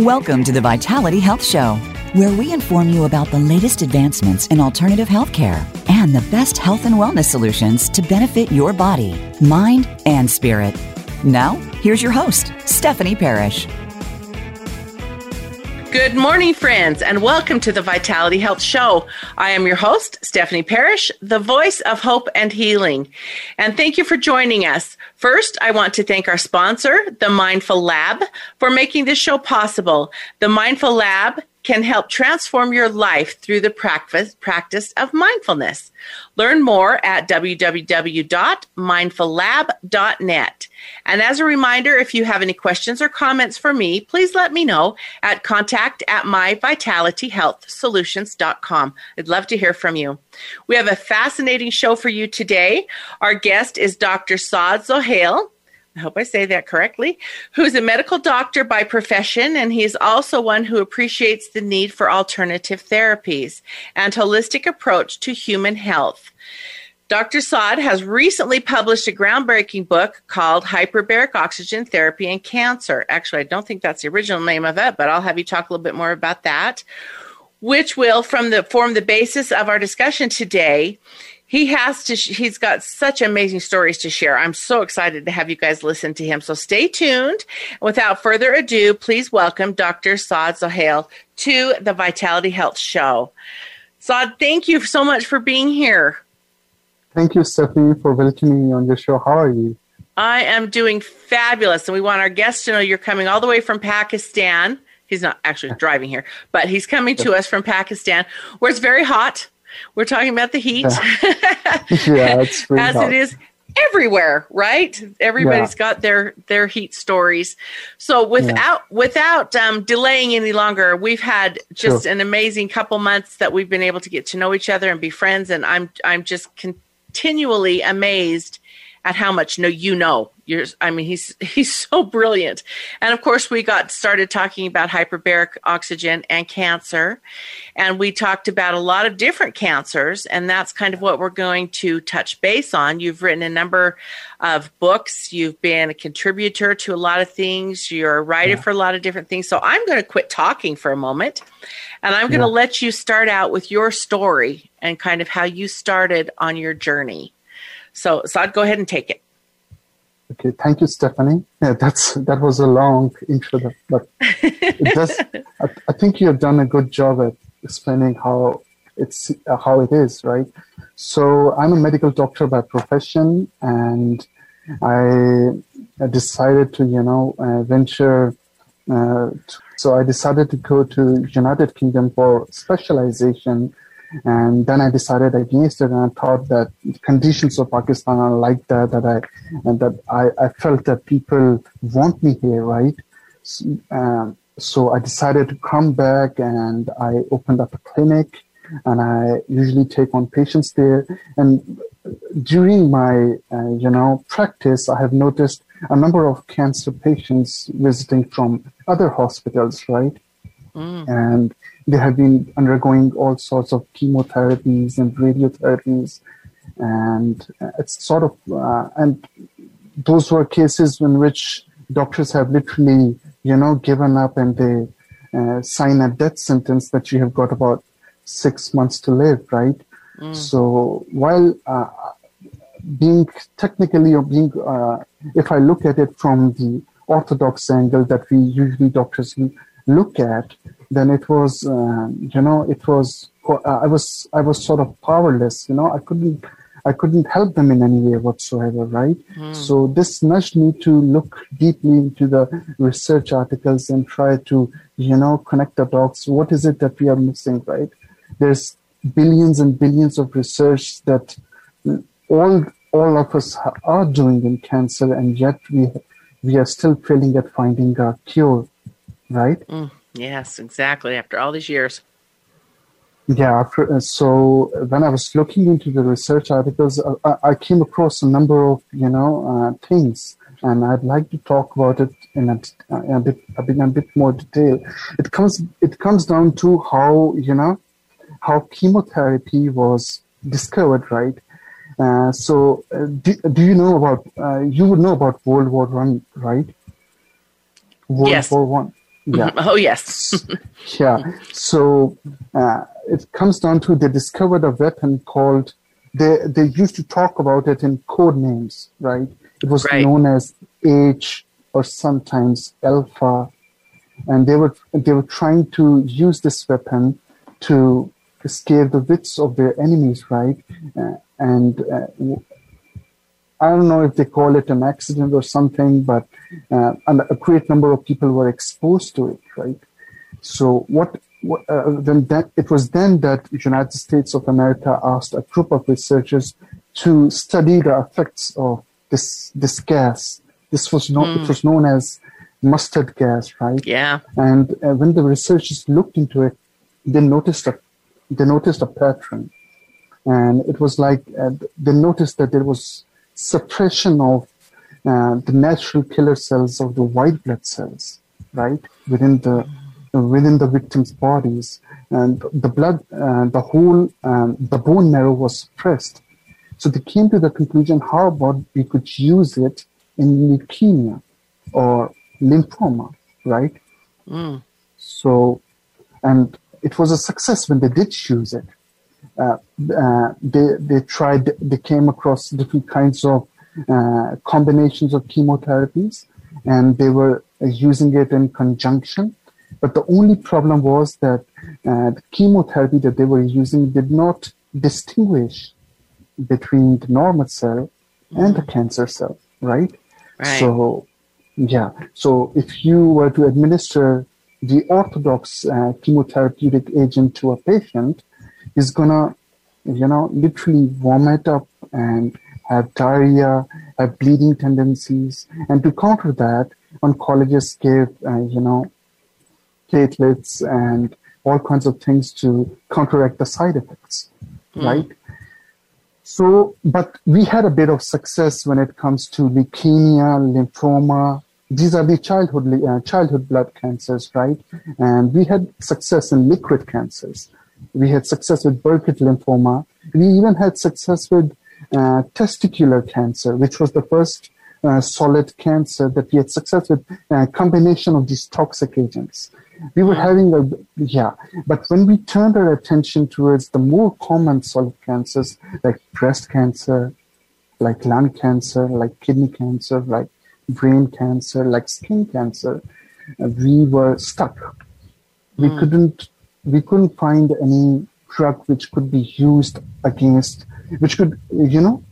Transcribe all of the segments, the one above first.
Welcome to the Vitality Health Show, where we inform you about the latest advancements in alternative healthcare and the best health and wellness solutions to benefit your body, mind, and spirit. Now, here's your host, Stephanie Parrish. Good morning, friends, and welcome to the Vitality Health Show. I am your host, Stephanie Parrish, the voice of hope and healing. And thank you for joining us. First, I want to thank our sponsor, the Mindful Lab, for making this show possible. The Mindful Lab can help transform your life through the practice, practice of mindfulness. Learn more at www.mindfullab.net. And as a reminder, if you have any questions or comments for me, please let me know at contact at myvitalityhealthsolutions.com. I'd love to hear from you. We have a fascinating show for you today. Our guest is Dr. Saad Zohail. I hope I say that correctly, who's a medical doctor by profession, and he is also one who appreciates the need for alternative therapies and holistic approach to human health. Dr. Saad has recently published a groundbreaking book called Hyperbaric Oxygen Therapy and Cancer. Actually, I don't think that's the original name of it, but I'll have you talk a little bit more about that, which will from the form the basis of our discussion today. He has to he's got such amazing stories to share. I'm so excited to have you guys listen to him. So stay tuned. Without further ado please welcome dr saad zohail to the vitality health show. Saad thank you so much for being here thank you stephanie for welcoming me on your show how are you i am doing fabulous and we want our guests to know you're coming all the way from pakistan he's not actually driving here but he's coming to us from pakistan where it's very hot we're talking about the heat. yeah, it's as hot. it is everywhere, right? Everybody's yeah. got their their heat stories. So without yeah. without um, delaying any longer, we've had just sure. an amazing couple months that we've been able to get to know each other and be friends, and I'm I'm just continually amazed at how much no you know. You're, I mean, he's he's so brilliant. And of course, we got started talking about hyperbaric oxygen and cancer, and we talked about a lot of different cancers, and that's kind of what we're going to touch base on. You've written a number of books. You've been a contributor to a lot of things. You're a writer yeah. for a lot of different things. So I'm going to quit talking for a moment, and I'm going to yeah. let you start out with your story and kind of how you started on your journey. So, Saad, go ahead and take it. Okay, thank you, Stephanie. Yeah, that's that was a long intro, but it does. I, I, think you have done a good job at explaining how it's uh, how it is, right? So, I'm a medical doctor by profession, and I, I decided to, you know, uh, venture. Uh, so, I decided to go to United Kingdom for specialization and then I decided against it, and I thought that conditions of Pakistan are like that, that I, and that I, I felt that people want me here, right? So, um, so I decided to come back, and I opened up a clinic, and I usually take on patients there. And during my, uh, you know, practice, I have noticed a number of cancer patients visiting from other hospitals, right? Mm. And they have been undergoing all sorts of chemotherapies and radiotherapies, and it's sort of uh, and those were cases in which doctors have literally, you know, given up and they uh, sign a death sentence that you have got about six months to live, right? Mm. So while uh, being technically or being, uh, if I look at it from the orthodox angle that we usually doctors look at, then it was, um, you know, it was, I was, I was sort of powerless, you know, I couldn't, I couldn't help them in any way whatsoever, right? Mm. So this nudged me to look deeply into the research articles and try to, you know, connect the dots. What is it that we are missing, right? There's billions and billions of research that all all of us are doing in cancer, and yet we we are still failing at finding a cure right? Mm, yes, exactly. After all these years. Yeah. After, uh, so when I was looking into the research articles, uh, I, I came across a number of you know uh, things, and I'd like to talk about it in a, in a bit a bit, a bit more detail. It comes it comes down to how you know how chemotherapy was discovered, right? Uh, so, uh, do, do you know about? Uh, you would know about World War One, right? World yes. War One. Yeah. Oh, yes. yeah. So uh, it comes down to they discovered a weapon called, they, they used to talk about it in code names, right? It was Right. known as H or sometimes Alpha. And they were, they were trying to use this weapon to scare the wits of their enemies, right? Uh, and uh, I don't know if they call it an accident or something, but uh, a great number of people were exposed to it, right? So what? what uh, then that it was then that the United States of America asked a group of researchers to study the effects of this this gas. This was known. It was known as mustard gas, right? Yeah. And uh, when the researchers looked into it, they noticed a they noticed a pattern, and it was like uh, they noticed that there was suppression of uh, the natural killer cells of the white blood cells, right within the within the victims' bodies, and the blood, uh, the whole, um, the bone marrow was suppressed. So they came to the conclusion: how about we could use it in leukemia or lymphoma, right? So, and it was a success when they did use it. Uh, uh, they they tried. They came across different kinds of uh, combinations of chemotherapies, and they were uh, using it in conjunction. But the only problem was that uh, the chemotherapy that they were using did not distinguish between the normal cell and the cancer cell, right? Right. So, yeah. So if you were to administer the orthodox uh, chemotherapeutic agent to a patient, he's gonna, you know, literally vomit up and have diarrhea, have bleeding tendencies, and to counter that, oncologists gave, uh, you know, platelets and all kinds of things to counteract the side effects, right? So, but we had a bit of success when it comes to leukemia, lymphoma. These are the childhood uh, childhood blood cancers, right? And we had success in liquid cancers. We had success with Burkitt lymphoma. We even had success with uh, testicular cancer, which was the first uh, solid cancer that we had success with a combination of these toxic agents. We were having a, yeah, but when we turned our attention towards the more common solid cancers like breast cancer, like lung cancer, like kidney cancer, like brain cancer, like skin cancer, uh, we were stuck. We couldn't, we couldn't find any drug which could be used against, which could, you know,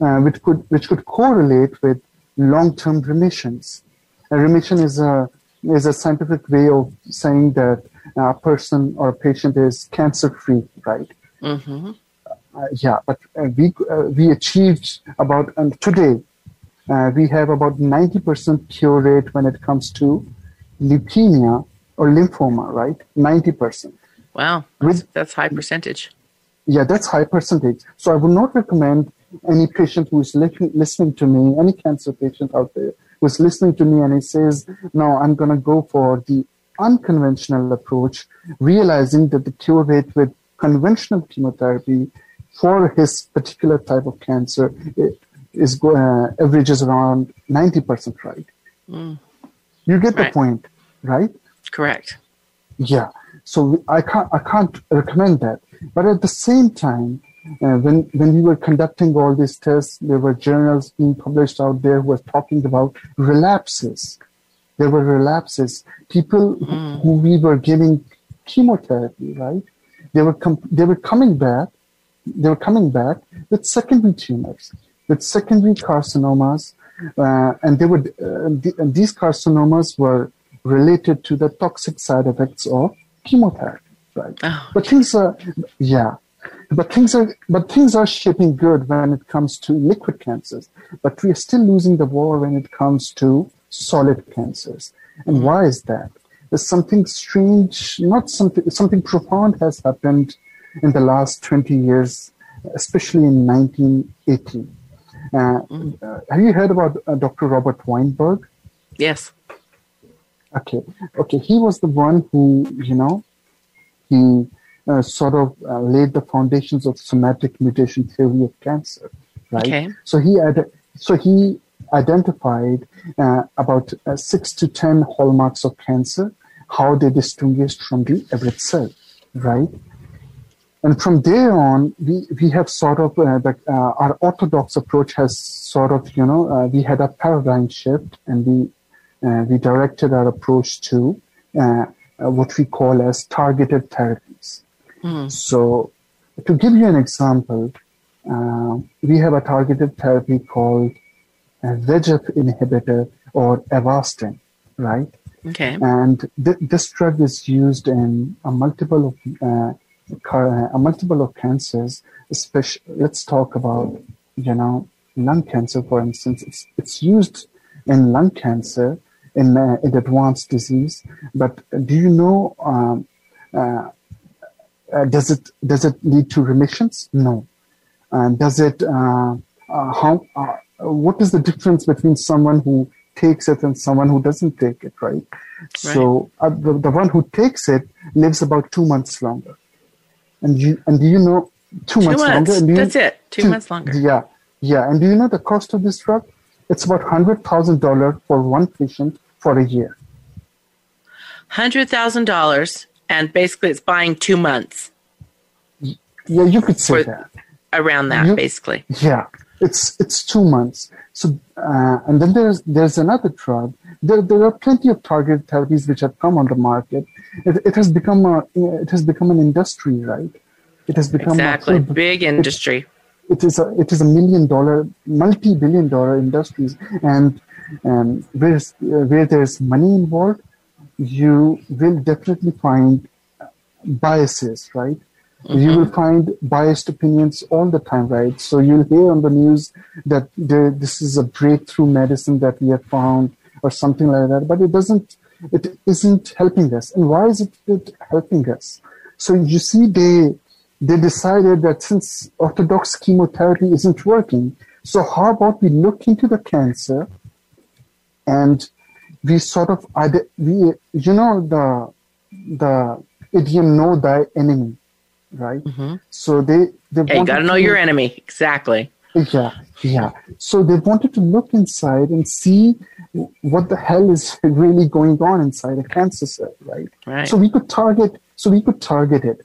uh, which could which could correlate with long-term remissions. A remission is a is a scientific way of saying that a person or a patient is cancer-free, right? Mm-hmm. Uh, yeah, but uh, we uh, we achieved about and today uh, we have about 90% cure rate when it comes to leukemia or lymphoma, right? 90%. Wow. With- That's high percentage. Yeah, that's high percentage. So I would not recommend any patient who is li- listening to me, any cancer patient out there who is listening to me and he says, no, I'm going to go for the unconventional approach, realizing that the cure rate with conventional chemotherapy for his particular type of cancer it is go- uh, averages around 90% right. You get the point, right? Correct. Yeah. So I can't I can't recommend that. But at the same time, uh, when when we were conducting all these tests, there were journals being published out there who were talking about relapses. There were relapses. People who- who we were giving chemotherapy, right? They were com- they were coming back. They were coming back with secondary tumors, with secondary carcinomas, uh, and they would uh, th- and these carcinomas were related to the toxic side effects of chemotherapy, right? Oh, But things are, yeah, but things are, but things are shaping good when it comes to liquid cancers. But we are still losing the war when it comes to solid cancers. And why is that? There's something strange, not something, something profound has happened in the last 20 years, especially in 1980. Uh, uh, have you heard about uh, Dr. Robert Weinberg? yes. Okay, okay. He was the one who, you know, he uh, sort of uh, laid the foundations of somatic mutation theory of cancer, right? Okay. So he had, so he identified uh, about uh, six to ten hallmarks of cancer, how they distinguished from the average cell, right? And from there on, we, we have sort of, uh, the, uh, our orthodox approach has sort of, you know, uh, we had a paradigm shift and we, we directed our approach to uh, uh, what we call as targeted therapies. Mm. So to give you an example, we have a targeted therapy called a VEGF inhibitor or Avastin, right? Okay. And th- this drug is used in a multiple of uh, a multiple of cancers. Especially, let's talk about you know lung cancer, for instance. It's it's used in lung cancer in uh, in advanced disease. But do you know? Um, uh, uh does it does it lead to remissions? No. And does it uh, uh, how what is the difference between someone who takes it and someone who doesn't take it, right? right. So uh, the, the one who takes it lives about two months longer. And you and do you know two, two months, months, longer? That's you, it. Two, two, months longer. Yeah, yeah. And do you know the cost of this drug? It's about hundred thousand dollars for one patient for a year. Hundred thousand dollars, and basically it's buying two months. Yeah, you could say that. Around that, you, basically. Yeah, it's it's two months. So uh, and then there's there's another drug. There there are plenty of targeted therapies which have come on the market. It, it has become a it has become an industry, right? It has become exactly a, big industry. It, it is a it is a million dollar, multi billion dollar industries, and and where where there's money involved, you will definitely find biases, right? Mm-hmm. You will find biased opinions all the time, right? So you'll hear on the news that there, this is a breakthrough medicine that we have found or something like that, but it doesn't, it isn't helping us. And why is it helping us? So you see, they, they decided that since orthodox chemotherapy isn't working, so how about we look into the cancer and we sort of, we, you know, the, the idiom know thy enemy right? Mm-hmm. So they they yeah, you got to know your enemy exactly. Yeah, yeah. So they wanted to look inside and see what the hell is really going on inside a cancer cell, right? Right. So we could target. So we could target it,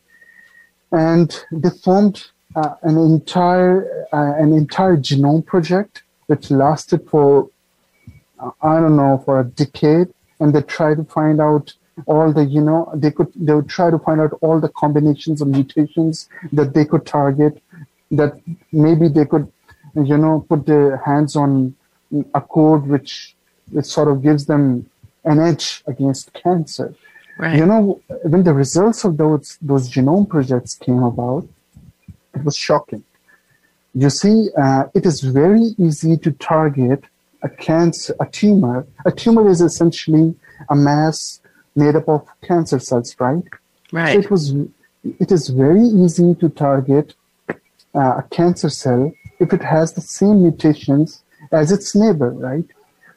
and they formed uh, an entire uh, an entire genome project which lasted for uh, I don't know for a decade, and they tried to find out all the you know they could they would try to find out all the combinations of mutations that they could target that maybe they could you know put their hands on a code which which sort of gives them an edge against cancer right. you know when the results of those those genome projects came about it was shocking you see uh, it is very easy to target a cancer a tumor a tumor is essentially a mass made up of cancer cells, right? Right. So it was. It is very easy to target uh, a cancer cell if it has the same mutations as its neighbor, right?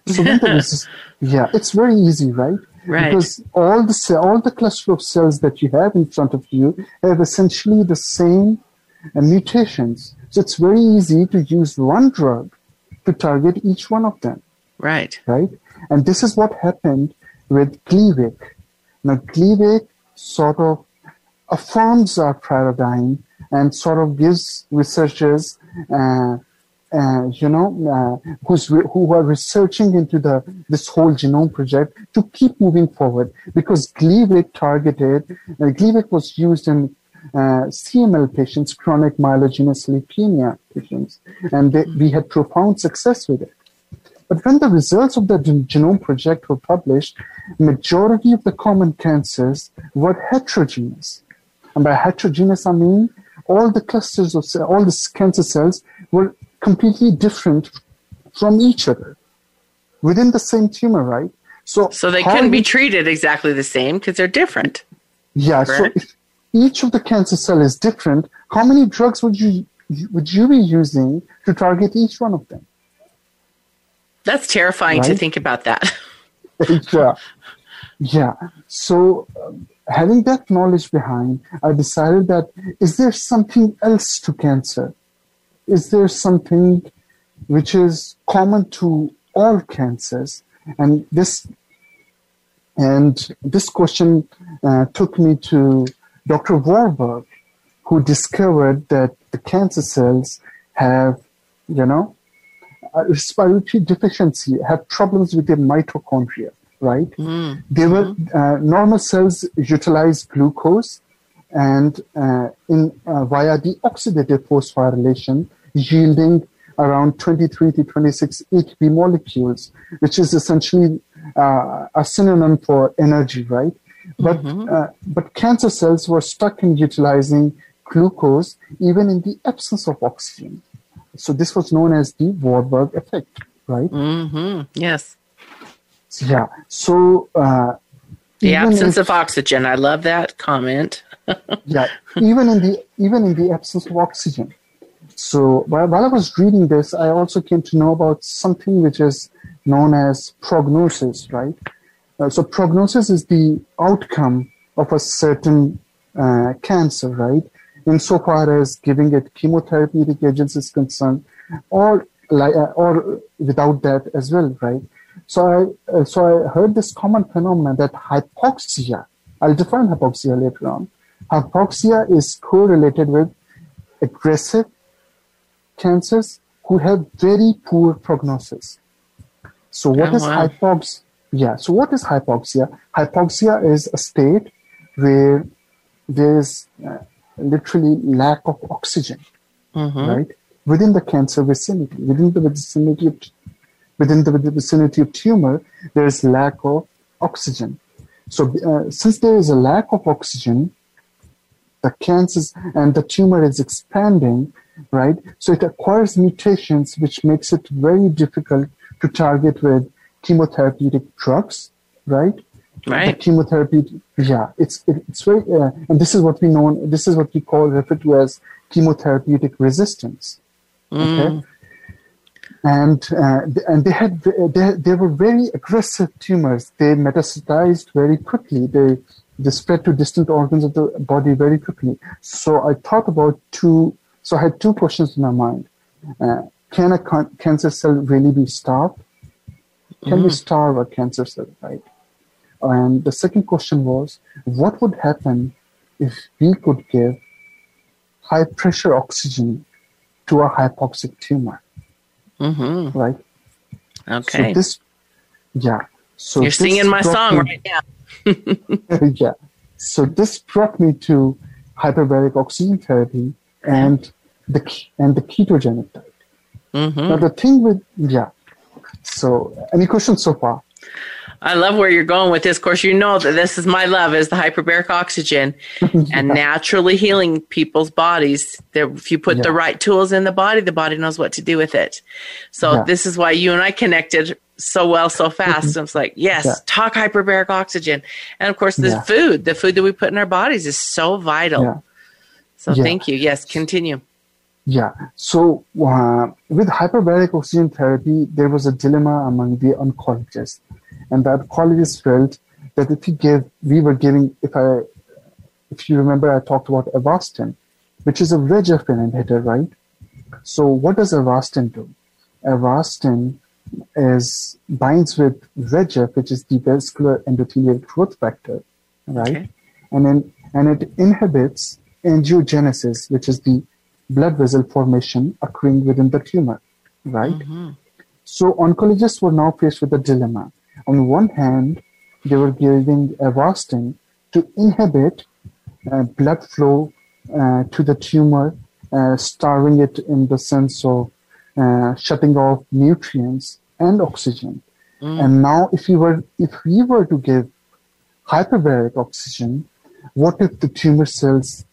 So when there is, yeah, it's very easy, right? Right. Because all the all the cluster of cells that you have in front of you have essentially the same uh, mutations. So it's very easy to use one drug to target each one of them. Right. Right. And this is what happened with Gleevec. Now, Gleevec sort of affirms our paradigm and sort of gives researchers, uh, uh, you know, uh, who's re- who are researching into the this whole genome project to keep moving forward because Gleevec targeted, uh, Gleevec was used in uh, CML patients, chronic myelogenous leukemia patients, and they, we had profound success with it. But when the results of the genome project were published, majority of the common cancers were heterogeneous. And by heterogeneous, I mean all the clusters of all the cancer cells were completely different from each other within the same tumor, right? So, so they couldn't be treated exactly the same because they're different. Yeah. Correct? So if each of the cancer cell is different, how many drugs would you would you be using to target each one of them? That's terrifying right? to think about that. yeah. Yeah. So, um, having that knowledge behind, I decided that is there something else to cancer? Is there something which is common to all cancers? And this And this question uh, took me to Dr. Warburg, who discovered that the cancer cells have, you know, respiratory deficiency, have problems with their mitochondria, right? Mm. They were uh, normal cells utilize glucose and uh, in uh, via the oxidative phosphorylation, yielding around 23 to 26 ATP molecules, which is essentially uh, a synonym for energy, right? But mm-hmm. uh, but cancer cells were stuck in utilizing glucose even in the absence of oxygen. So this was known as the Warburg effect, right? Mm-hmm. Yes. Yeah. So uh, the absence if, of oxygen. I love that comment. yeah. Even in the even in the absence of oxygen. So while, while I was reading this, I also came to know about something which is known as prognosis, right? Uh, so prognosis is the outcome of a certain uh, cancer, right? Insofar as giving it chemotherapeutic agents is concerned, or like, uh, or without that as well, right? So I uh, so I heard this common phenomenon that hypoxia. I'll define hypoxia later on. Hypoxia is correlated with aggressive cancers who have very poor prognosis. So what oh, is wow. hypoxia? Yeah. So what is hypoxia? Hypoxia is a state where there is uh, literally lack of oxygen, mm-hmm. right, within the cancer vicinity, within the vicinity of within the vicinity of tumor, there is lack of oxygen. So uh, since there is a lack of oxygen, the cancers and the tumor is expanding, right? So it acquires mutations, which makes it very difficult to target with chemotherapeutic drugs, right? Right. The chemotherapy, yeah, it's it, it's very, uh, and this is what we know. This is what we call refer to as chemotherapeutic resistance. Mm. Okay. And uh, and they had they, they were very aggressive tumors. They metastasized very quickly. They they spread to distant organs of the body very quickly. So I thought about two. So I had two questions in my mind. Uh, can a con- cancer cell really be starved? Can mm-hmm. we starve a cancer cell, right? And the second question was, what would happen if we could give high pressure oxygen to a hypoxic tumor? Mm-hmm. Right? Okay. So this, yeah. So you're singing my song me, right now. yeah. So this brought me to hyperbaric oxygen therapy and the and the ketogenic diet. Mm-hmm. Now the thing with yeah. So any questions so far? I love where you're going with this. Of course, you know that this is my love is the hyperbaric oxygen yeah. and naturally healing people's bodies. That if you put yeah. the right tools in the body, the body knows what to do with it. So yeah. this is why you and I connected so well so fast. Mm-hmm. it's like, yes, talk hyperbaric oxygen. And of course, the food, the food that we put in our bodies is so vital. So thank you. Yes, continue. Yeah. So uh, with hyperbaric oxygen therapy, there was a dilemma among the oncologists, and the oncologists felt that if we give, we were giving. If I, if you remember, I talked about Avastin, which is a VEGF inhibitor, right? So what does Avastin do? Avastin is binds with VEGF, which is the vascular endothelial growth factor, right? Okay. And then and it inhibits angiogenesis, which is the blood vessel formation occurring within the tumor, right? Mm-hmm. So oncologists were now faced with a dilemma. On one hand, they were giving Avastin to inhibit uh, blood flow uh, to the tumor, uh, starving it in the sense of uh, shutting off nutrients and oxygen. Mm. And now, if we were if we were to give hyperbaric oxygen, what if the tumor cells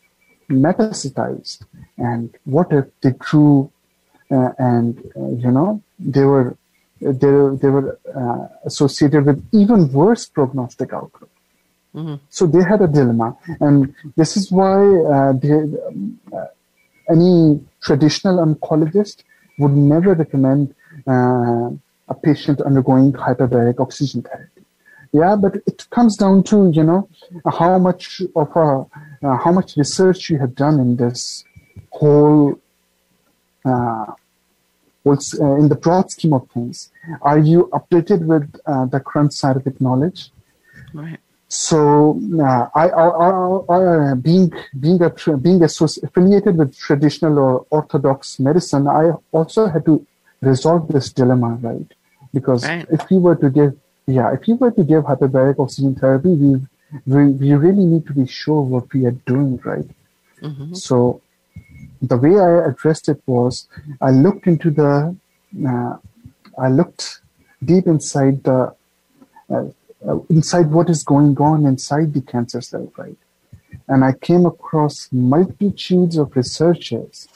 metastasized? And what if they grew uh, and, uh, you know, they were, they, they were uh, associated with even worse prognostic outcome. Mm-hmm. So they had a dilemma. And this is why uh, they, um, uh, any traditional oncologist would never recommend uh, a patient undergoing hyperbaric oxygen therapy. Yeah, but it comes down to you know how much of a uh, how much research you have done in this whole, uh, uh, in the broad scheme of things, are you updated with uh, the current scientific knowledge? Right. So uh, I, I, I, I, being being a, being affiliated with traditional or orthodox medicine, I also had to resolve this dilemma, right? Because right. if we were to give, yeah, if we were to give hyperbaric oxygen therapy, we we, we really need to be sure what we are doing, right? Mm-hmm. So the way I addressed it was I looked into the, uh, I looked deep inside the, uh, uh, inside what is going on inside the cancer cell, right? And I came across multitudes of researchers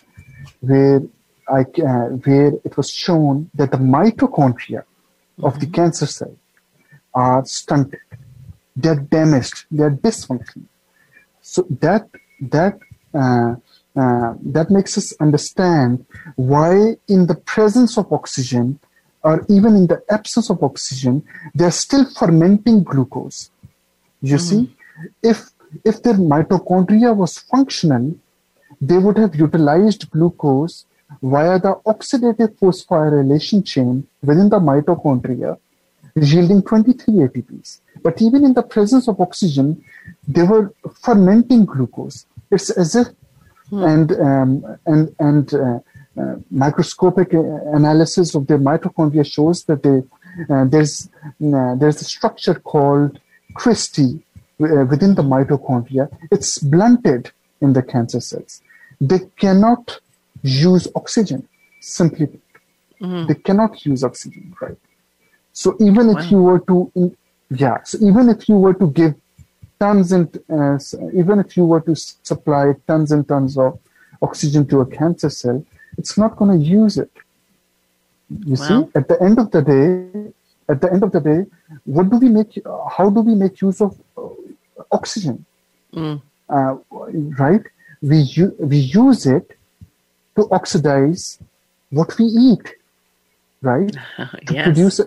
where I, uh, where it was shown that the mitochondria mm-hmm. of the mm-hmm. cancer cell are stunted, they're damaged, they're dysfunctional. So that that uh, uh, that makes us understand why, in the presence of oxygen, or even in the absence of oxygen, they're still fermenting glucose. You mm. see, if if their mitochondria was functional, they would have utilized glucose via the oxidative phosphorylation chain within the mitochondria, yielding 23 ATPs. But even in the presence of oxygen, they were fermenting glucose. It's as if Hmm. And um, and and uh, uh, microscopic analysis of the mitochondria shows that they, uh, there's uh, there's a structure called cristae uh, within the mitochondria. It's blunted in the cancer cells. They cannot use oxygen. Simply, mm-hmm. they cannot use oxygen. Right. So even wow. if you were to, yeah. So even if you were to give tons and uh, even if you were to supply tons and tons of oxygen to a cancer cell, it's not going to use it. You wow. see, at the end of the day, at the end of the day, what do we make? How do we make use of uh, oxygen? Mm. Uh, right? We u- we use it to oxidize what we eat, right? to produce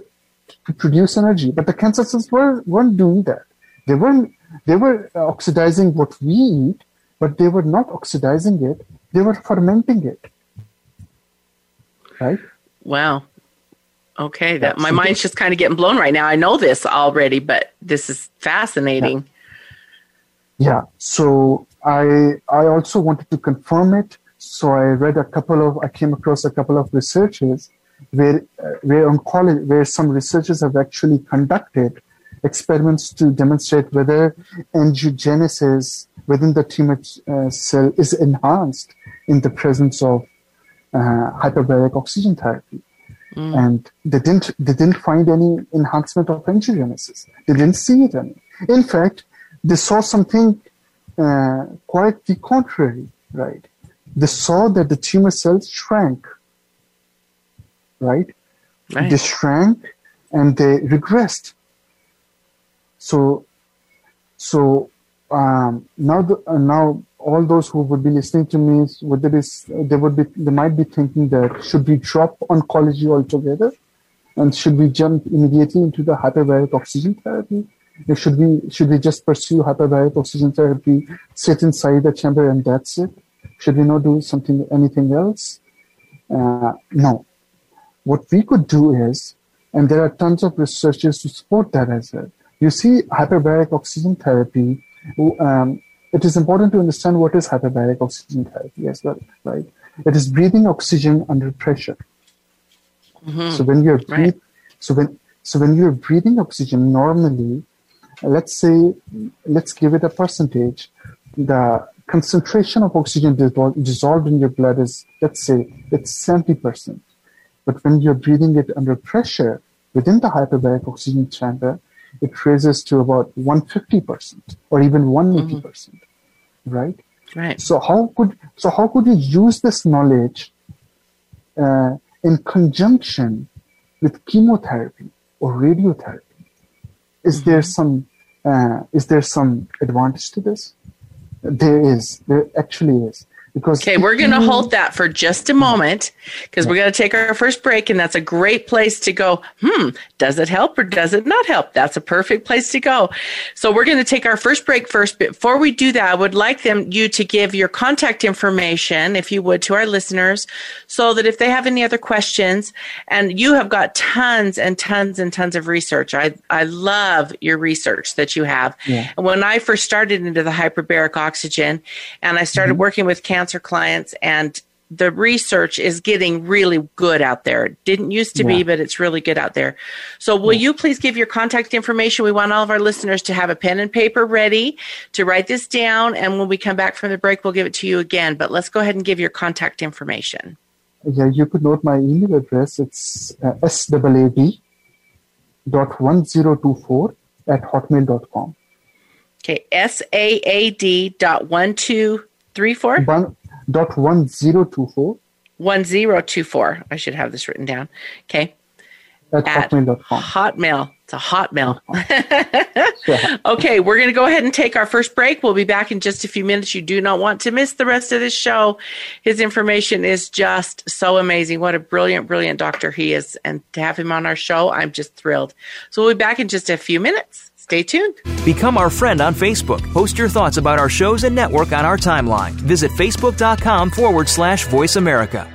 to produce energy. But the cancer cells were weren't doing that. They weren't they were uh, oxidizing what we eat, but they were not oxidizing it, they were fermenting it. Right? Wow. Okay, that my mind's just kind of getting blown right now. I know this already, but this is fascinating. Yeah. yeah. So I I also wanted to confirm it. So I read a couple of I came across a couple of researches where uh, where oncology where some researchers have actually conducted experiments to demonstrate whether angiogenesis within the tumor uh, cell is enhanced in the presence of uh, hyperbaric oxygen therapy. Mm. And they didn't, they didn't find any enhancement of angiogenesis. They didn't see it any. In fact, they saw something uh, quite the contrary, right? They saw that the tumor cells shrank, right? right. They shrank and they regressed so, so um, now, the, uh, now all those who would be listening to me would be, they would be they might be thinking that should we drop oncology altogether, and should we jump immediately into the hyperbaric oxygen therapy? Or should we should we just pursue hyperbaric oxygen therapy, sit inside the chamber and that's it? Should we not do something anything else? Uh, no. What we could do is, and there are tons of researchers to support that as well you see hyperbaric oxygen therapy. Um, it is important to understand what is hyperbaric oxygen therapy as well, right? It is breathing oxygen under pressure. Mm-hmm. So when you're breathing, right. so when so when you're breathing oxygen normally, let's say let's give it a percentage. The concentration of oxygen dissolved in your blood is let's say it's seventy percent. But when you're breathing it under pressure within the hyperbaric oxygen chamber, it raises to about 150% or even 180%, percent mm hmm right? Right. So how could so how could you use this knowledge uh, in conjunction with chemotherapy or radiotherapy? Is mm-hmm. there some uh, is there some advantage to this? There is. There actually is. Because okay, we're going to hold that for just a moment because we're going to take our first break, and that's a great place to go. Hmm, does it help or does it not help? That's a perfect place to go. So we're going to take our first break first. Before we do that, I would like them you to give your contact information, if you would, to our listeners, so that if they have any other questions, and you have got tons and tons and tons of research. I I love your research that you have. Yeah. And when I first started into the hyperbaric oxygen, and I started mm-hmm. working with cancer cancer clients and the research is getting really good out there. It didn't used to yeah. be, but it's really good out there. So, will yeah. you please give your contact information? We want all of our listeners to have a pen and paper ready to write this down. And when we come back from the break, we'll give it to you again. But let's go ahead and give your contact information. Yeah, you could note my email address. It's uh, dot 1024 at hotmail.com. Okay, S A A D dot one two Three four? One dot one zero two four. One zero two four. I should have this written down. Okay. At, At hotmail.com. Hotmail. It's a hotmail. okay, we're going to go ahead and take our first break. We'll be back in just a few minutes. You do not want to miss the rest of this show. His information is just so amazing. What a brilliant, brilliant doctor he is. And to have him on our show, I'm just thrilled. So we'll be back in just a few minutes. Stay tuned. Become our friend on Facebook. Post your thoughts about our shows and network on our timeline. Visit facebook.com forward slash voice America.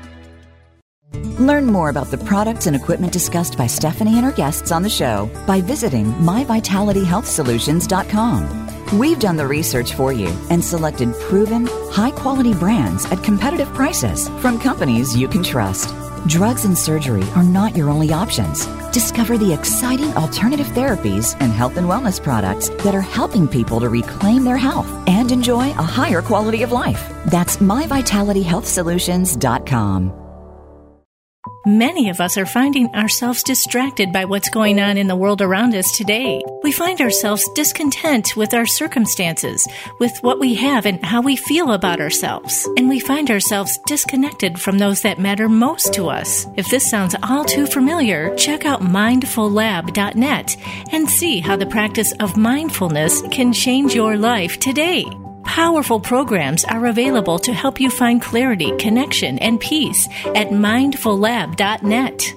Learn more about the products and equipment discussed by Stephanie and her guests on the show by visiting myvitalityhealthsolutions.com. We've done the research for you and selected proven, high quality brands at competitive prices from companies you can trust. Drugs and surgery are not your only options. Discover the exciting alternative therapies and health and wellness products that are helping people to reclaim their health and enjoy a higher quality of life. That's myvitalityhealthsolutions.com. Many of us are finding ourselves distracted by what's going on in the world around us today. We find ourselves discontent with our circumstances, with what we have and how we feel about ourselves. And we find ourselves disconnected from those that matter most to us. If this sounds all too familiar, check out mindfullab.net and see how the practice of mindfulness can change your life today. Powerful programs are available to help you find clarity, connection, and peace at mindfullab.net.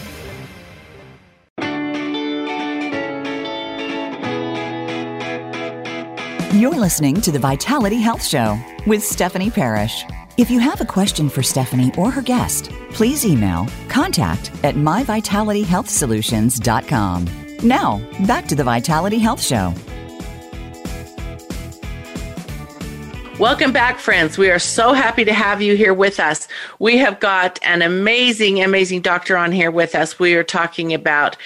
You're listening to the Vitality Health Show with Stephanie Parrish. If you have a question for Stephanie or her guest, please email contact at myvitalityhealthsolutions.com. Now, back to the Vitality Health Show. Welcome back, friends. We are so happy to have you here with us. We have got an amazing, amazing doctor on here with us. We are talking about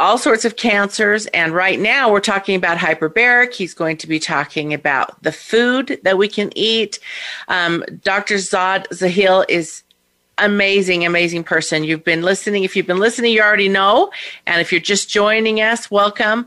all sorts of cancers. And right now we're talking about hyperbaric. He's going to be talking about the food that we can eat. Um, Dr. Saad Zahil is amazing, amazing person. You've been listening. If you've been listening, you already know. And if you're just joining us, welcome.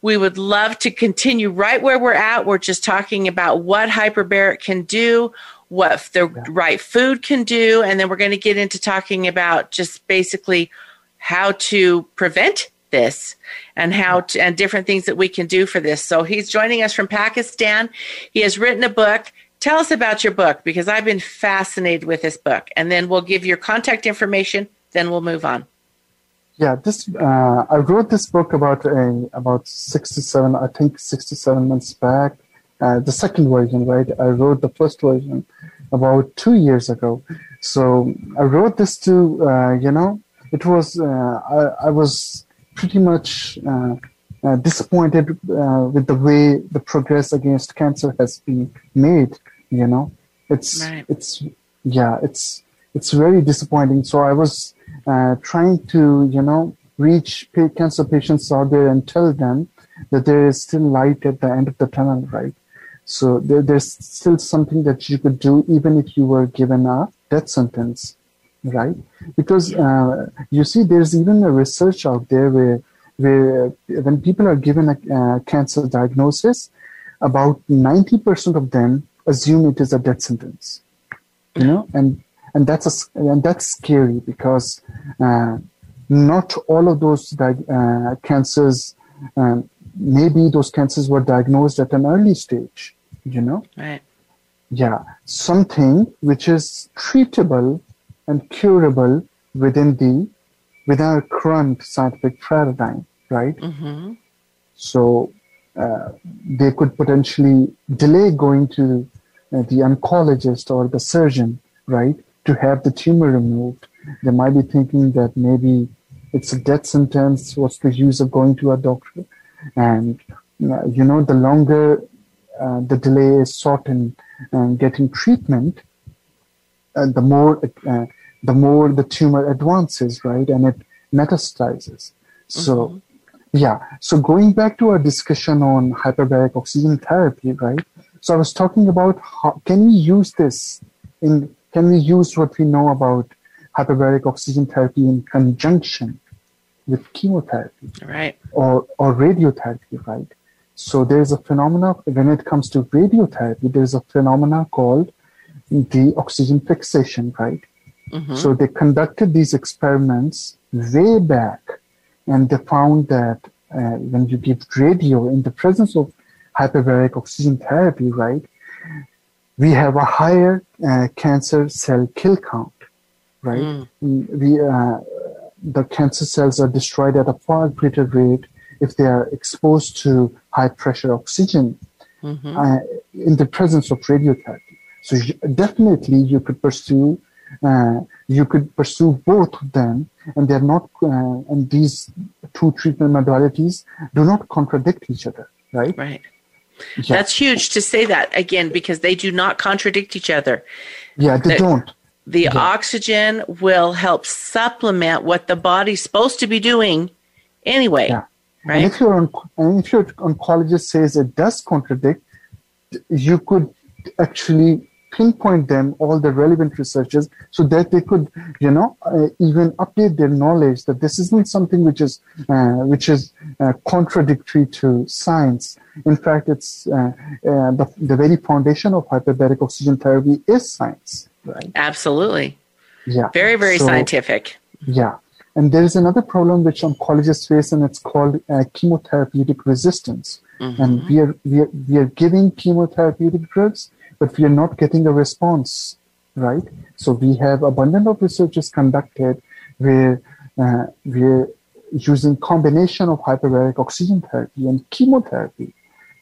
We would love to continue right where we're at. We're just talking about what hyperbaric can do, what the yeah. right food can do, and then we're going to get into talking about just basically how to prevent this and how to, and different things that we can do for this. So he's joining us from Pakistan. He has written a book. Tell us about your book because I've been fascinated with this book. And then we'll give your contact information. Then we'll move on. Yeah, this uh, I wrote this book about a about sixty-seven, I think sixty-seven months back. Uh, the second version, right? I wrote the first version about two years ago. So I wrote this to, uh, you know, it was uh, I, I was pretty much uh, uh, disappointed uh, with the way the progress against cancer has been made. You know, it's right. it's yeah, it's it's very disappointing. So I was uh, trying to you know reach cancer patients out there and tell them that there is still light at the end of the tunnel, right? So there, there's still something that you could do even if you were given a death sentence. Right? Because uh, you see, there's even a research out there where, where when people are given a uh, cancer diagnosis, about 90% of them assume it is a death sentence. You know, and and that's a, and that's scary because uh, not all of those di- uh, cancers, um, maybe those cancers were diagnosed at an early stage. You know, right? Yeah, something which is treatable and curable within the within our current scientific paradigm, right? Mm-hmm. So uh, they could potentially delay going to uh, the oncologist or the surgeon, right, to have the tumor removed. They might be thinking that maybe it's a death sentence. What's the use of going to a doctor? And uh, you know, the longer uh, the delay is sought in getting treatment, uh, the more uh, the more the tumor advances, right, and it metastasizes. So. Mm-hmm yeah. So going back to our discussion on hyperbaric oxygen therapy, right? So I was talking about how can we use this in can we use what we know about hyperbaric oxygen therapy in conjunction with chemotherapy, right? Or or radiotherapy, right? So there's a phenomena when it comes to radiotherapy. There's a phenomena called the oxygen fixation, right? Mm-hmm. So they conducted these experiments way back and they found that uh, when you give radio in the presence of hyperbaric oxygen therapy, right, we have a higher uh, cancer cell kill count, right? Mm. We, uh, the cancer cells are destroyed at a far greater rate if they are exposed to high pressure oxygen mm-hmm. Uh, in the presence of radiotherapy. So you, definitely you could pursue uh, you could pursue both of them, and they're not. Uh, and these two treatment modalities do not contradict each other, right? Right. Yeah. That's huge to say that again because they do not contradict each other. Yeah, they the, don't. The yeah. oxygen will help supplement what the body's supposed to be doing anyway. Yeah. Right. And if your and if your oncologist says it does contradict, you could actually pinpoint them all the relevant researchers so that they could you know uh, even update their knowledge that this isn't something which is uh, which is uh, contradictory to science. In fact it's uh, uh, the, the very foundation of hyperbaric oxygen therapy is science. Right. Absolutely. Yeah. Very very so, scientific. yeah. And there is another problem which oncologists face and it's called uh, chemotherapeutic resistance. Mm-hmm. and we are, we are we are giving chemotherapeutic drugs but we are not getting a response, right? So we have abundant of researches conducted where uh, we're using combination of hyperbaric oxygen therapy and chemotherapy.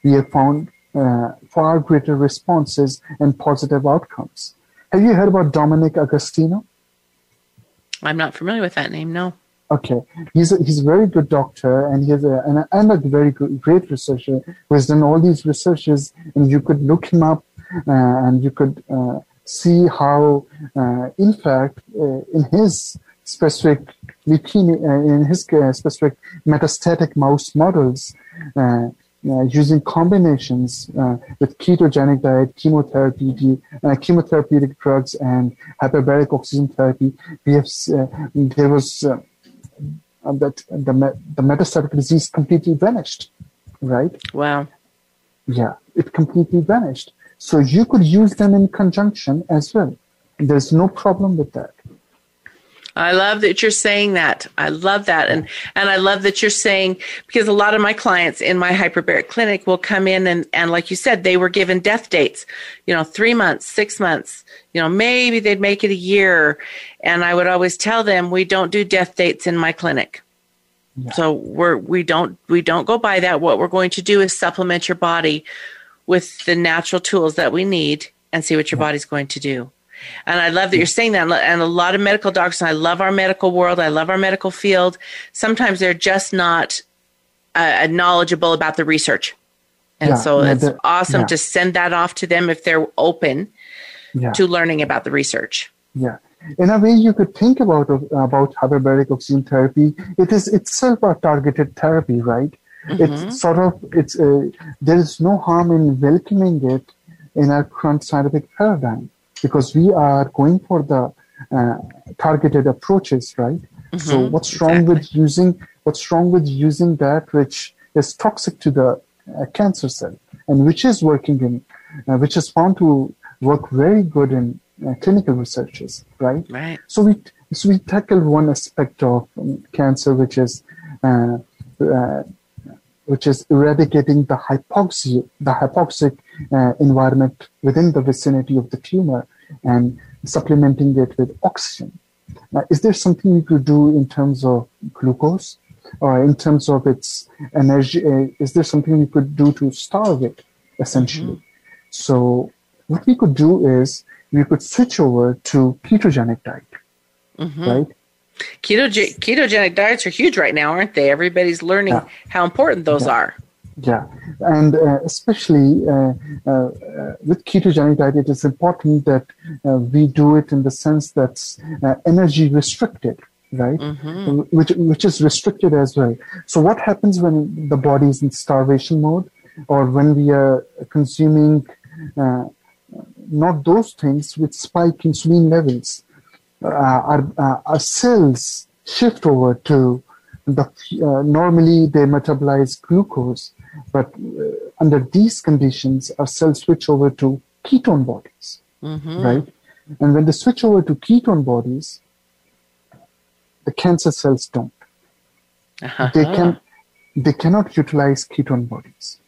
We have found uh, far greater responses and positive outcomes. Have you heard about Dominic Agostino? I'm not familiar with that name. No. Okay, he's a, he's a very good doctor, and he's a and, and a very good, great researcher who has done all these researches. And you could look him up and you could uh, see how, uh, in fact, in his specific leukemia, in his specific metastatic mouse models, uh, using combinations uh, with ketogenic diet, chemotherapy, uh, chemotherapeutic drugs, and hyperbaric oxygen therapy, we have there was that the the metastatic disease completely vanished, right? Wow. Yeah, it completely vanished. So you could use them in conjunction as well. There's no problem with that. I love that you're saying that. I love that. And and I love that you're saying because a lot of my clients in my hyperbaric clinic will come in and, and like you said, they were given death dates, you know, three months, six months, you know, maybe they'd make it a year. And I would always tell them we don't do death dates in my clinic. Yeah. So we're we don't we don't go by that. What we're going to do is supplement your body with the natural tools that we need and see what your body's going to do. And I love that you're saying that. And a lot of medical doctors, I love our medical world, I love our medical field. Sometimes they're just not uh, knowledgeable about the research. And yeah, so it's awesome yeah. to send that off to them if they're open to learning about the research. Yeah. In a way, you could think about about hyperbaric oxygen therapy. It is itself a targeted therapy, right? Mm-hmm. It's sort of it's a, there is no harm in welcoming it in our current scientific paradigm because we are going for the uh, targeted approaches, right? Mm-hmm, so what's wrong exactly. with using what's wrong with using that which is toxic to the uh, cancer cell and which is working in uh, which is found to work very good in uh, clinical researches, right? Right. So we so we tackle one aspect of um, cancer, which is uh, uh, which is eradicating the hypoxia, the hypoxic uh, environment within the vicinity of the tumor, and supplementing it with oxygen. Now, is there something we could do in terms of glucose, or in terms of its energy? Uh, is there something we could do to starve it, essentially? So what we could do is we could switch over to ketogenic diet, right? Ketoge- ketogenic diets are huge right now, aren't they? Everybody's learning Yeah. how important those are. Yeah, and uh, especially uh, uh, with ketogenic diet, it is important that uh, we do it in the sense that's uh, energy restricted, right? Which which is restricted as well. So what happens when the body is in starvation mode, or when we are consuming uh, not those things which spike insulin levels? Uh, our, uh, our cells shift over to the uh, normally they metabolize glucose, but uh, under these conditions, our cells switch over to ketone bodies, right? And when they switch over to ketone bodies, the cancer cells don't. Uh-huh. They can they cannot utilize ketone bodies.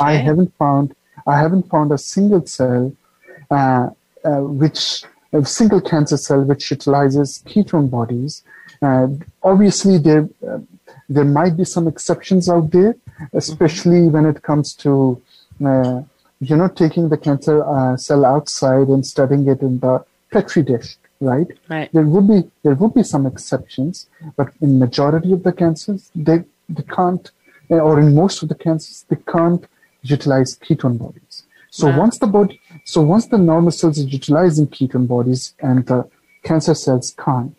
I haven't found I haven't found a single cell uh, uh, which a single cancer cell which utilizes ketone bodies. Uh, obviously, there uh, there might be some exceptions out there, especially when it comes to uh, you know taking the cancer uh, cell outside and studying it in the petri dish, right? Right. There would be there would be some exceptions, but in majority of the cancers, they they can't, uh, or in most of the cancers, they can't utilize ketone bodies. So Wow. once the body, so once the normal cells are utilizing ketone bodies, and the cancer cells can't.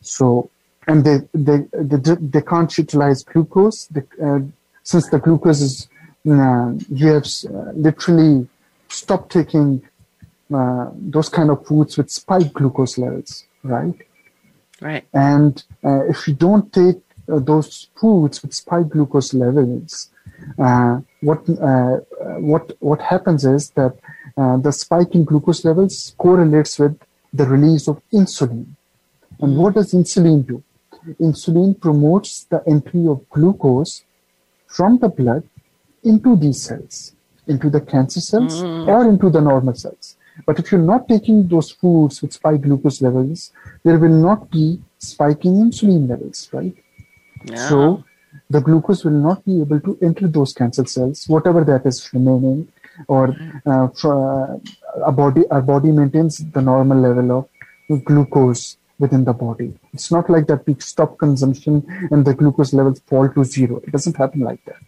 So and they they they, they can't utilize glucose. They, uh, since the glucose is, uh, you have uh, literally stopped taking uh, those kind of foods with spike glucose levels, right? Right. And uh, if you don't take uh, those foods with spike glucose levels, uh, what uh, what what happens is that uh, the spike in glucose levels correlates with the release of insulin. And what does insulin do? Insulin promotes the entry of glucose from the blood into these cells, into the cancer cells or into the normal cells. But if you're not taking those foods with spike glucose levels, there will not be spiking insulin levels, right? Yeah. So the glucose will not be able to enter those cancer cells, whatever that is remaining, or uh, for, uh, our body our body maintains the normal level of glucose within the body. It's not like that we stop consumption and the glucose levels fall to zero. It doesn't happen like that.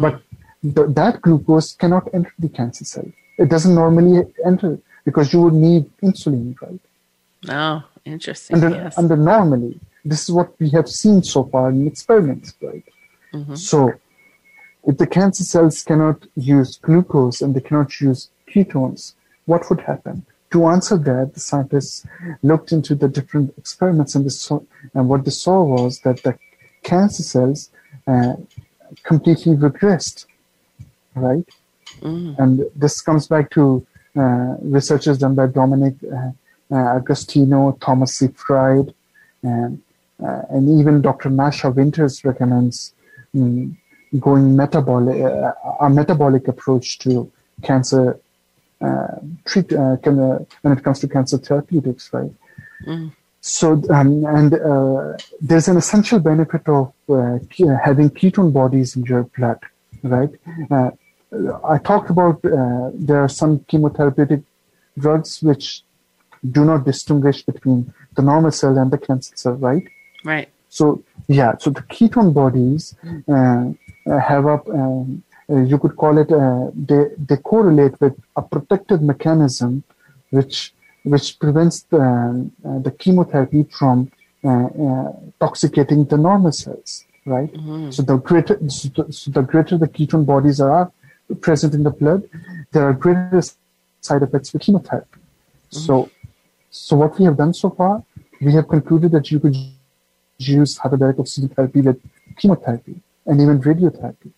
But the, that glucose cannot enter the cancer cell. It doesn't normally enter because you would need insulin, right? Oh, interesting. under, yes. under normally. This is what we have seen so far in experiments, right? So, if the cancer cells cannot use glucose and they cannot use ketones, what would happen? To answer that, the scientists looked into the different experiments and, they saw, and what they saw was that the cancer cells uh, completely regressed, right? And this comes back to uh, researchers done by Dominic uh, uh, Agostino, Thomas Seyfried, and, uh, and even Dr. Nasha Winters recommends mm, going metabolic, uh, a metabolic approach to cancer uh, treat uh, can, uh, when it comes to cancer therapeutics, right? So, um, and uh, there's an essential benefit of uh, having ketone bodies in your blood, right? Uh, I talked about uh, there are some chemotherapeutic drugs which do not distinguish between the normal cell and the cancer cell, right? right. So yeah, so the ketone bodies have a um, uh, you could call it uh, they they correlate with a protective mechanism, which which prevents the uh, the chemotherapy from uh, uh, toxicating the normal cells, right? So the greater so the, so the greater the ketone bodies are present in the blood, there are greater side effects with chemotherapy. So So what we have done so far, we have concluded that you could use hyperbaric oxygen therapy with chemotherapy and even radiotherapy.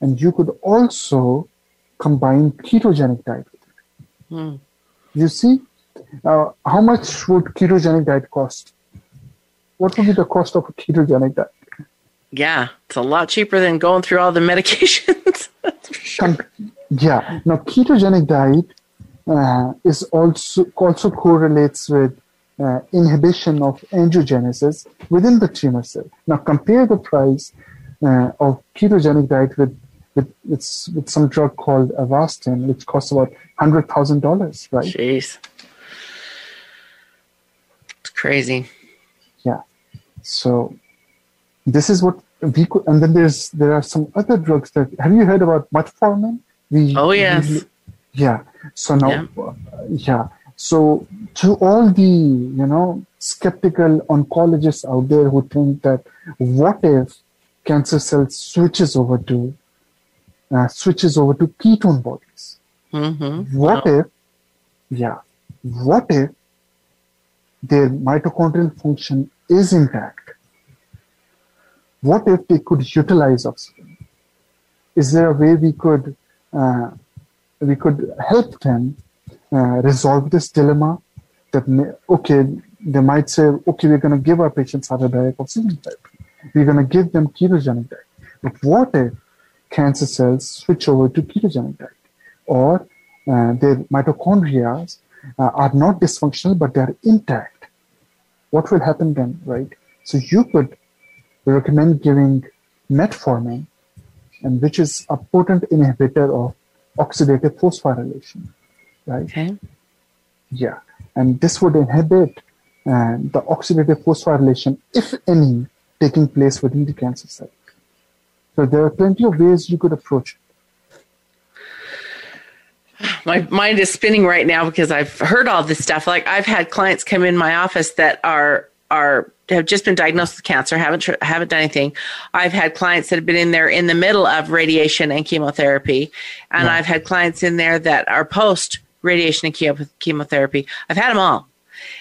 And you could also combine ketogenic diet with it. Mm. You see, uh, how much would ketogenic diet cost? What would be the cost of a ketogenic diet? Yeah, it's a lot cheaper than going through all the medications. sure. Yeah. Now, ketogenic diet uh, is also also correlates with uh, inhibition of angiogenesis within the tumor cell. Now, compare the price uh, of ketogenic diet with with, with, with some drug called Avastin, which costs about hundred thousand dollars, right? Jeez, it's crazy. Yeah. So this is what we could, and then there's there are some other drugs that have you heard about metformin? We, oh yes. We, yeah. So now, yeah. Uh, yeah. So to all the you know skeptical oncologists out there who think that what if cancer cells switches over to uh, switches over to ketone bodies? Mm-hmm. What wow. if, yeah, what if their mitochondrial function is intact? what if they could utilize oxygen? Is there a way we could uh, we could help them uh, resolve this dilemma? That okay, they might say, okay, we're going to give our patients hyperbaric oxygen therapy. We're going to give them ketogenic diet. But what if cancer cells switch over to ketogenic diet, or uh, their mitochondria uh, are not dysfunctional but they are intact? What will happen then, right? So you could recommend giving metformin, and which is a potent inhibitor of oxidative phosphorylation, right? Okay. Yeah, and this would inhibit uh, the oxidative phosphorylation, if any, taking place within the cancer cell. So there are plenty of ways you could approach it. My mind is spinning right now because I've heard all this stuff. Like I've had clients come in my office that are are have just been diagnosed with cancer, haven't tr- haven't done anything. I've had clients that have been in there in the middle of radiation and chemotherapy, and yeah. I've had clients in there that are post radiation and chemo- chemotherapy. I've had them all,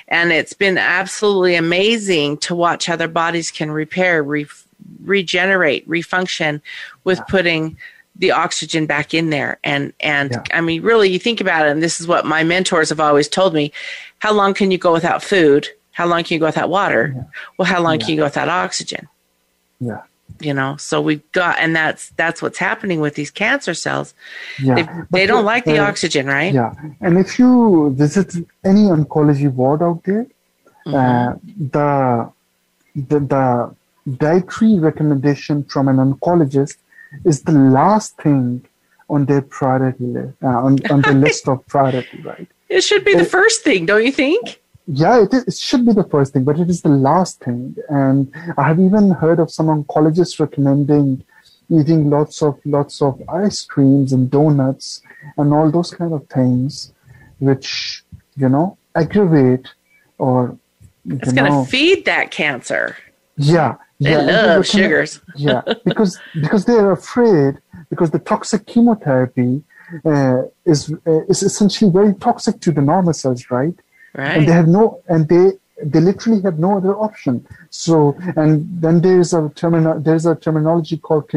and it's been absolutely amazing to watch how their bodies can repair, re- regenerate, refunction with yeah. putting the oxygen back in there. And and yeah. I mean, really, you think about it, and this is what my mentors have always told me: How long can you go without food? How long can you go without water? Yeah. Well, how long yeah. can you go without oxygen? Yeah. You know, so we've got, and that's that's what's happening with these cancer cells. Yeah. They, they don't like the uh, oxygen, right? Yeah. And if you visit any oncology ward out there, mm-hmm. uh, the, the the dietary recommendation from an oncologist is the last thing on their priority list, uh, on, on the list of priority, right? It should be it, the first thing, don't you think? Yeah, it, is, it should be the first thing, but it is the last thing. And I have even heard of some oncologists recommending eating lots of lots of ice creams and donuts and all those kind of things, which you know aggravate or it's going to feed that cancer. Yeah, they yeah, love sugars. yeah, because because they're afraid because the toxic chemotherapy uh, is uh, is essentially very toxic to the normal cells, right? Right. And they have no, and they they literally have no other option. So, and then there's a termino- there's a terminology called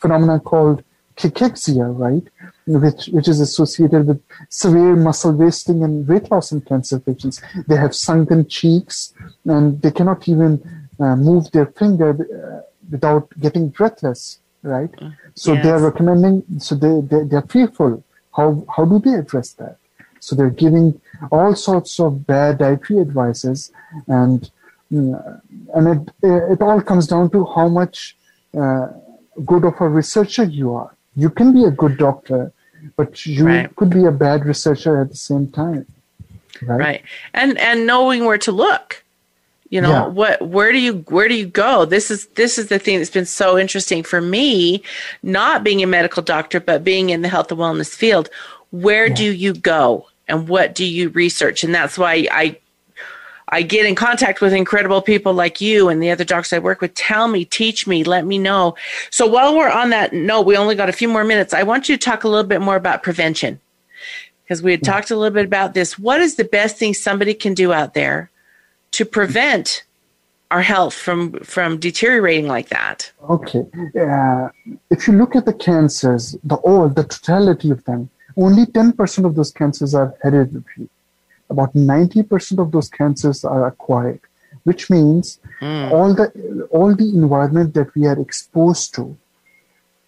phenomenon called cachexia, right? Which which is associated with severe muscle wasting and weight loss in cancer patients. They have sunken cheeks, and they cannot even uh, move their finger uh, without getting breathless, right? So yes. they are recommending. So they they they are fearful. How how do they address that? So they're giving all sorts of bad dietary advices, and mm, and it it all comes down to how much uh, good of a researcher you are. You can be a good doctor, but you right. could be a bad researcher at the same time. Right? right. And and knowing where to look you know yeah. what where do you where do you go this is this is the thing that's been so interesting for me not being a medical doctor but being in the health and wellness field where yeah. do you go and what do you research? And that's why i i get in contact with incredible people like you and the other docs i work with. Tell me teach me let me know. So while we're on that note we only got a few more minutes. I want you to talk a little bit more about prevention because we had talked a little bit about this. What is the best thing somebody can do out there to prevent our health from from deteriorating like that? Okay, uh, if you look at the cancers, the all the totality of them, only ten percent of those cancers are hereditary. About ninety percent of those cancers are acquired, which means mm. all the all the environment that we are exposed to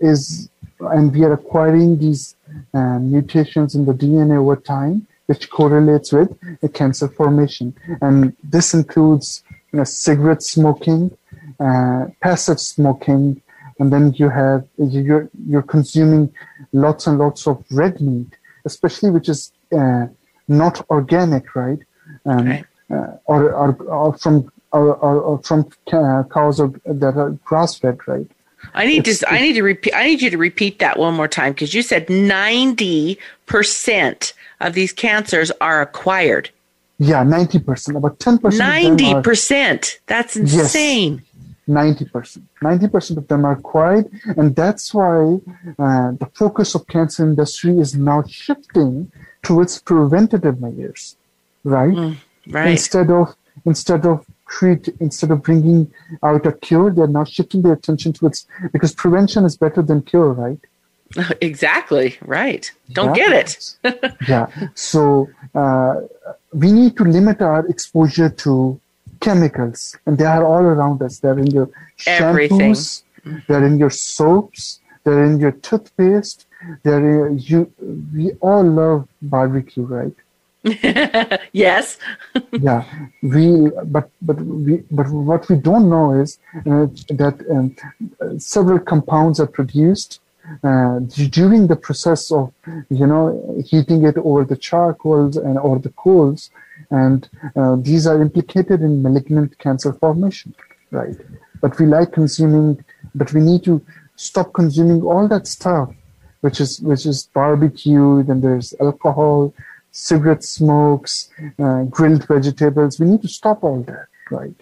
is, and we are acquiring these uh, mutations in the DNA over time, which correlates with a cancer formation. And this includes you know, cigarette smoking, uh, passive smoking, and then you have you're you're consuming lots and lots of red meat, especially which is uh, not organic, right? Um, right. Uh, or, or, or, from or, or from uh, cows that are grass fed, right? I need to I need to repeat I need you to repeat that one more time because you said 90% of these cancers are acquired. Yeah, 90%. About 10% 90%. That's insane. Yes, 90%. 90% of them are acquired and that's why uh, the focus of cancer industry is now shifting towards preventative measures, right? Mm, right. Instead of instead of treat instead of bringing out a cure they're now shifting their attention towards because prevention is better than cure right exactly right don't yeah. get it yeah so uh, we need to limit our exposure to chemicals and they are all around us they're in your Everything. shampoos they're in your soaps they're in your toothpaste they're in, you we all love barbecue right yes. yeah, we but but we but what we don't know is uh, that um, several compounds are produced uh, during the process of you know heating it over the charcoals and or the coals, and uh, these are implicated in malignant cancer formation, right? But we like consuming, but we need to stop consuming all that stuff, which is which is barbecue. Then there's alcohol cigarette smokes, uh, grilled vegetables. We need to stop all that, right?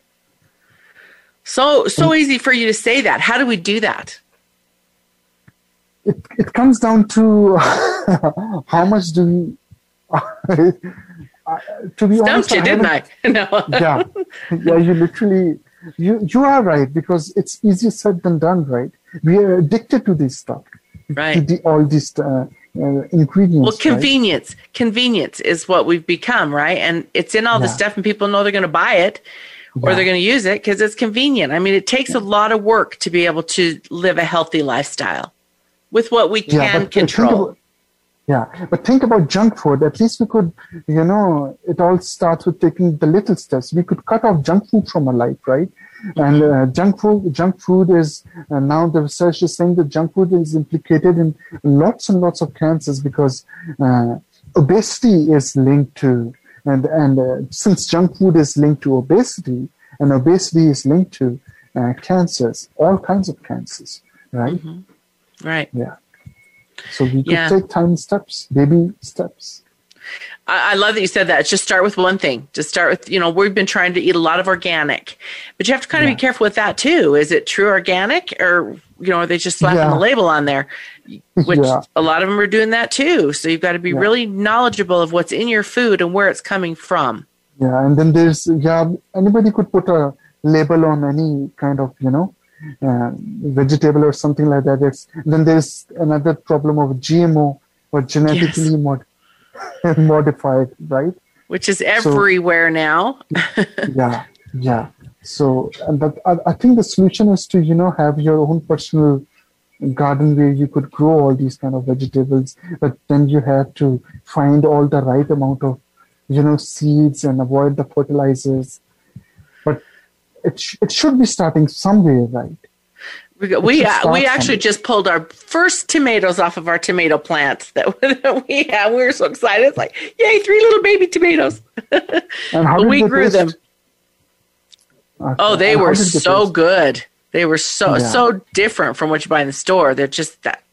So so and easy for you to say that. How do we do that? It it comes down to how much do we. Uh, to be Stumped honest, you, I didn't I? No. yeah, yeah. You literally you you are right because it's easier said than done, right? We are addicted to this stuff, right? To the, all these uh, uh, ingredients. Well, convenience, right? convenience is what we've become, right? And it's in all yeah. the stuff, and people know they're going to buy it or they're going to use it because it's convenient. I mean, it takes yeah. a lot of work to be able to live a healthy lifestyle with what we can control. Yeah, but think about junk food. At least we could, you know, it all starts with taking the little steps. We could cut off junk food from our life, right? And uh, junk food, junk food is uh, now the research is saying that junk food is implicated in lots and lots of cancers because uh, obesity is linked to, and and uh, since junk food is linked to obesity, and obesity is linked to uh, cancers, all kinds of cancers, right? Mm-hmm. Right. Yeah. So we could yeah. take tiny steps, baby steps. I love that you said that. Just start with one thing. Just start with, you know, we've been trying to eat a lot of organic, but you have to kind of yeah. be careful with that too. Is it true organic or, you know, are they just slapping yeah. the label on there? Which yeah. a lot of them are doing that too. So you've got to be really knowledgeable of what's in your food and where it's coming from. Yeah. And then there's, yeah, anybody could put a label on any kind of, you know, uh, vegetable or something like that. It's, then there's another problem of GMO or genetically yes. mod- modified, right? Which is everywhere so, now. yeah, yeah. So, but I, I think the solution is to you know have your own personal garden where you could grow all these kind of vegetables, but then you have to find all the right amount of you know seeds and avoid the fertilizers. It sh- it should be starting somewhere, right? We we, uh, we actually just pulled our first tomatoes off of our tomato plants that, that we had. We were so excited. It's like, yay, three little baby tomatoes. And how we grew taste? them. Okay. Oh, they and were so good. They were so yeah. so different from what you buy in the store. They're just that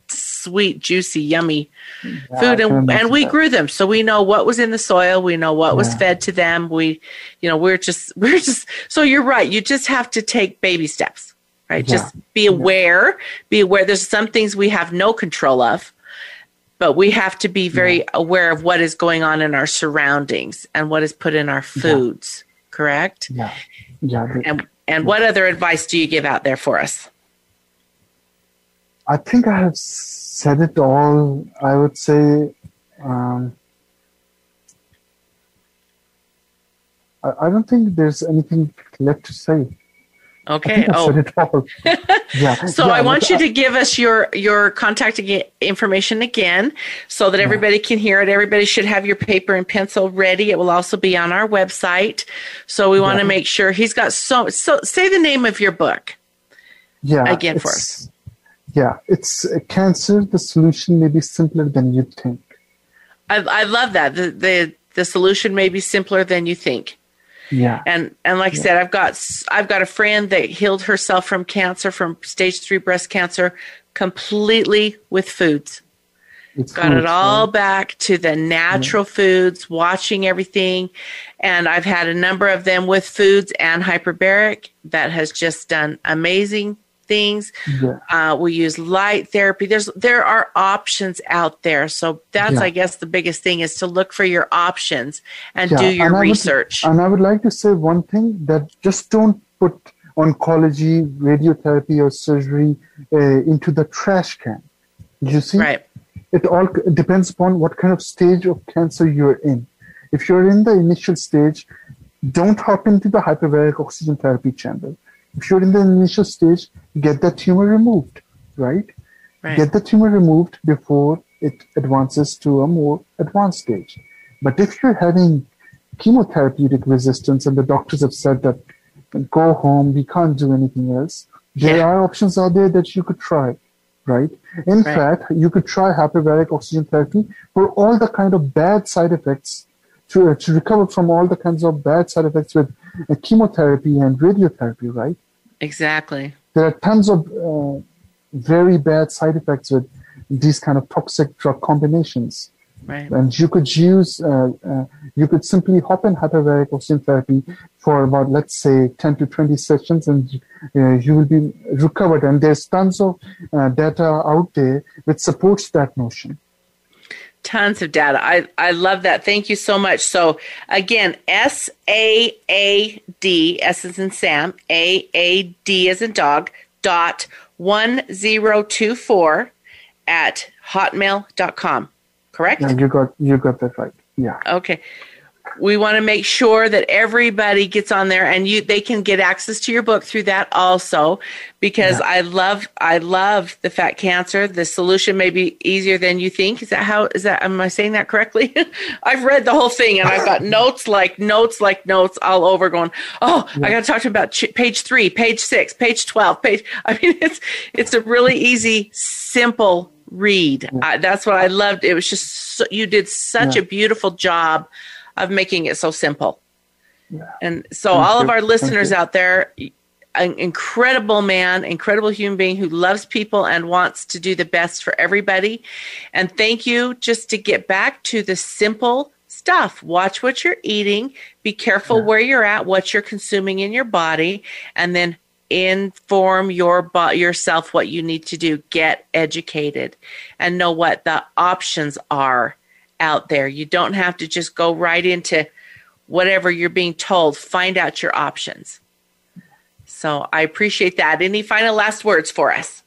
sweet, juicy, yummy yeah, food, and and we that. grew them, so we know what was in the soil. We know what yeah. was fed to them. We, you know, we're just we're just. So you're right. You just have to take baby steps right? Yeah. Just be aware, be aware. There's some things we have no control of, but we have to be very aware of what is going on in our surroundings and what is put in our foods. Correct? Yeah. Yeah. And and what other advice do you give out there for us? I think I have said it all. I would say. Um, I, I don't think there's anything left to say. Okay. oh. yeah. so yeah, I want you to give us your your contact information again, so that everybody can hear it. Everybody should have your paper and pencil ready. It will also be on our website. So we want to make sure he's got so so. Say the name of your book. Yeah. Again for us. Yeah, it's uh, cancer. The solution may be simpler than you think. I, I love that. The, the the solution may be simpler than you think. Yeah. And and like yeah. I said, I've got I've got a friend that healed herself from cancer, from stage three breast cancer, completely with foods. It's got it all back to the natural yeah. foods, watching everything. And I've had a number of them with foods and hyperbaric that has just done amazing things. Yeah. Uh, we use light therapy. There's there are options out there. So that's yeah. I guess the biggest thing is to look for your options and yeah. do your and research. Would, and I would like to say one thing that just don't put oncology, radiotherapy, or surgery uh, into the trash can. You see, right. it all depends upon what kind of stage of cancer you're in. If you're in the initial stage, don't hop into the hyperbaric oxygen therapy chamber if you're in the initial stage, get the tumor removed, right? right? Get the tumor removed before it advances to a more advanced stage. But if you're having chemotherapeutic resistance and the doctors have said that go home, we can't do anything else, there yeah. are options out there that you could try, right? In right. fact, you could try hyperbaric oxygen therapy for all the kind of bad side effects to, to recover from all the kinds of bad side effects with chemotherapy and radiotherapy, right? Exactly. There are tons of uh, very bad side effects with these kind of toxic drug combinations. Right. And you could use, uh, uh, you could simply hop in hyperbaric oxygen therapy for about, let's say, 10 to 20 sessions and uh, you will be recovered. And there's tons of uh, data out there which supports that notion tons of data. I, I love that. Thank you so much. So again, S A A D, S is in Sam, A A D as in dog, dot 1024 at hotmail.com. Correct? Yeah, you got you got that right. Yeah. Okay we want to make sure that everybody gets on there and you they can get access to your book through that also because yeah. I love I love the fat cancer the solution may be easier than you think is that how is that am I saying that correctly I've read the whole thing and I've got notes like notes like notes all over going oh yeah. I got to talk to you about ch- page 3 page 6 page 12 page I mean it's it's a really easy simple read yeah. I, that's what I loved it was just so, you did such a beautiful job of making it so simple. Yeah. And so, Thank all you. of our listeners out there, an incredible man, incredible human being who loves people and wants to do the best for everybody. And thank you just to get back to the simple stuff. Watch what you're eating, be careful yeah. where you're at, what you're consuming in your body, and then inform your bo- yourself what you need to do. Get educated and know what the options are out there. You don't have to just go right into whatever you're being told. Find out your options. So I appreciate that. Any final last words for us?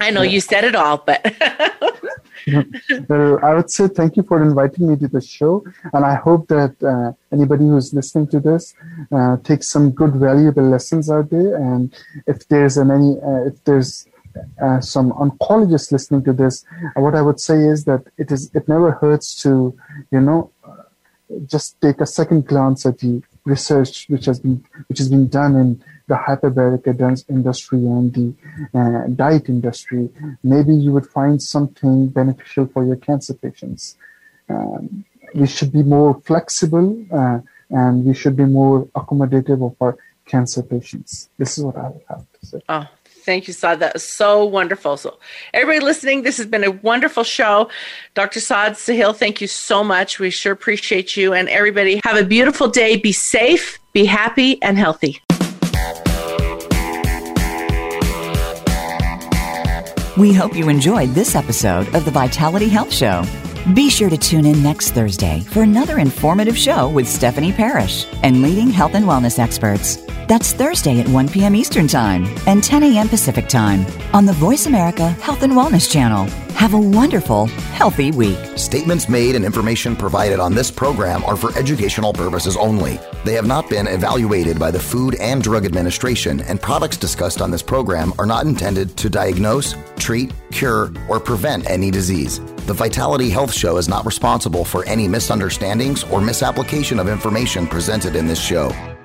I know you said it all, but. I would say thank you for inviting me to the show, and I hope that uh, anybody who's listening to this uh, takes some good, valuable lessons out there. And if there's an any, uh, if there's uh, some oncologists listening to this, uh, what I would say is that it is it never hurts to you know just take a second glance at the research which has been which has been done in the hyperbaric industry and the uh, diet industry. Maybe you would find something beneficial for your cancer patients. Um, we should be more flexible uh, and we should be more accommodative of our cancer patients. This is what I would have to say. Oh, Thank you, Saad. That was so wonderful. So, everybody listening, this has been a wonderful show. Dr. Saad Sahil, thank you so much. We sure appreciate you. And everybody, have a beautiful day. Be safe, be happy, and healthy. We hope you enjoyed this episode of the Vitality Health Show. Be sure to tune in next Thursday for another informative show with Stephanie Parrish and leading health and wellness experts. That's Thursday at 1 p.m. Eastern Time and 10 a.m. Pacific Time on the Voice America Health and Wellness Channel. Have a wonderful, healthy week. Statements made and information provided on this program are for educational purposes only. They have not been evaluated by the Food and Drug Administration, and products discussed on this program are not intended to diagnose, treat, cure, or prevent any disease. The Vitality Health Show is not responsible for any misunderstandings or misapplication of information presented in this show.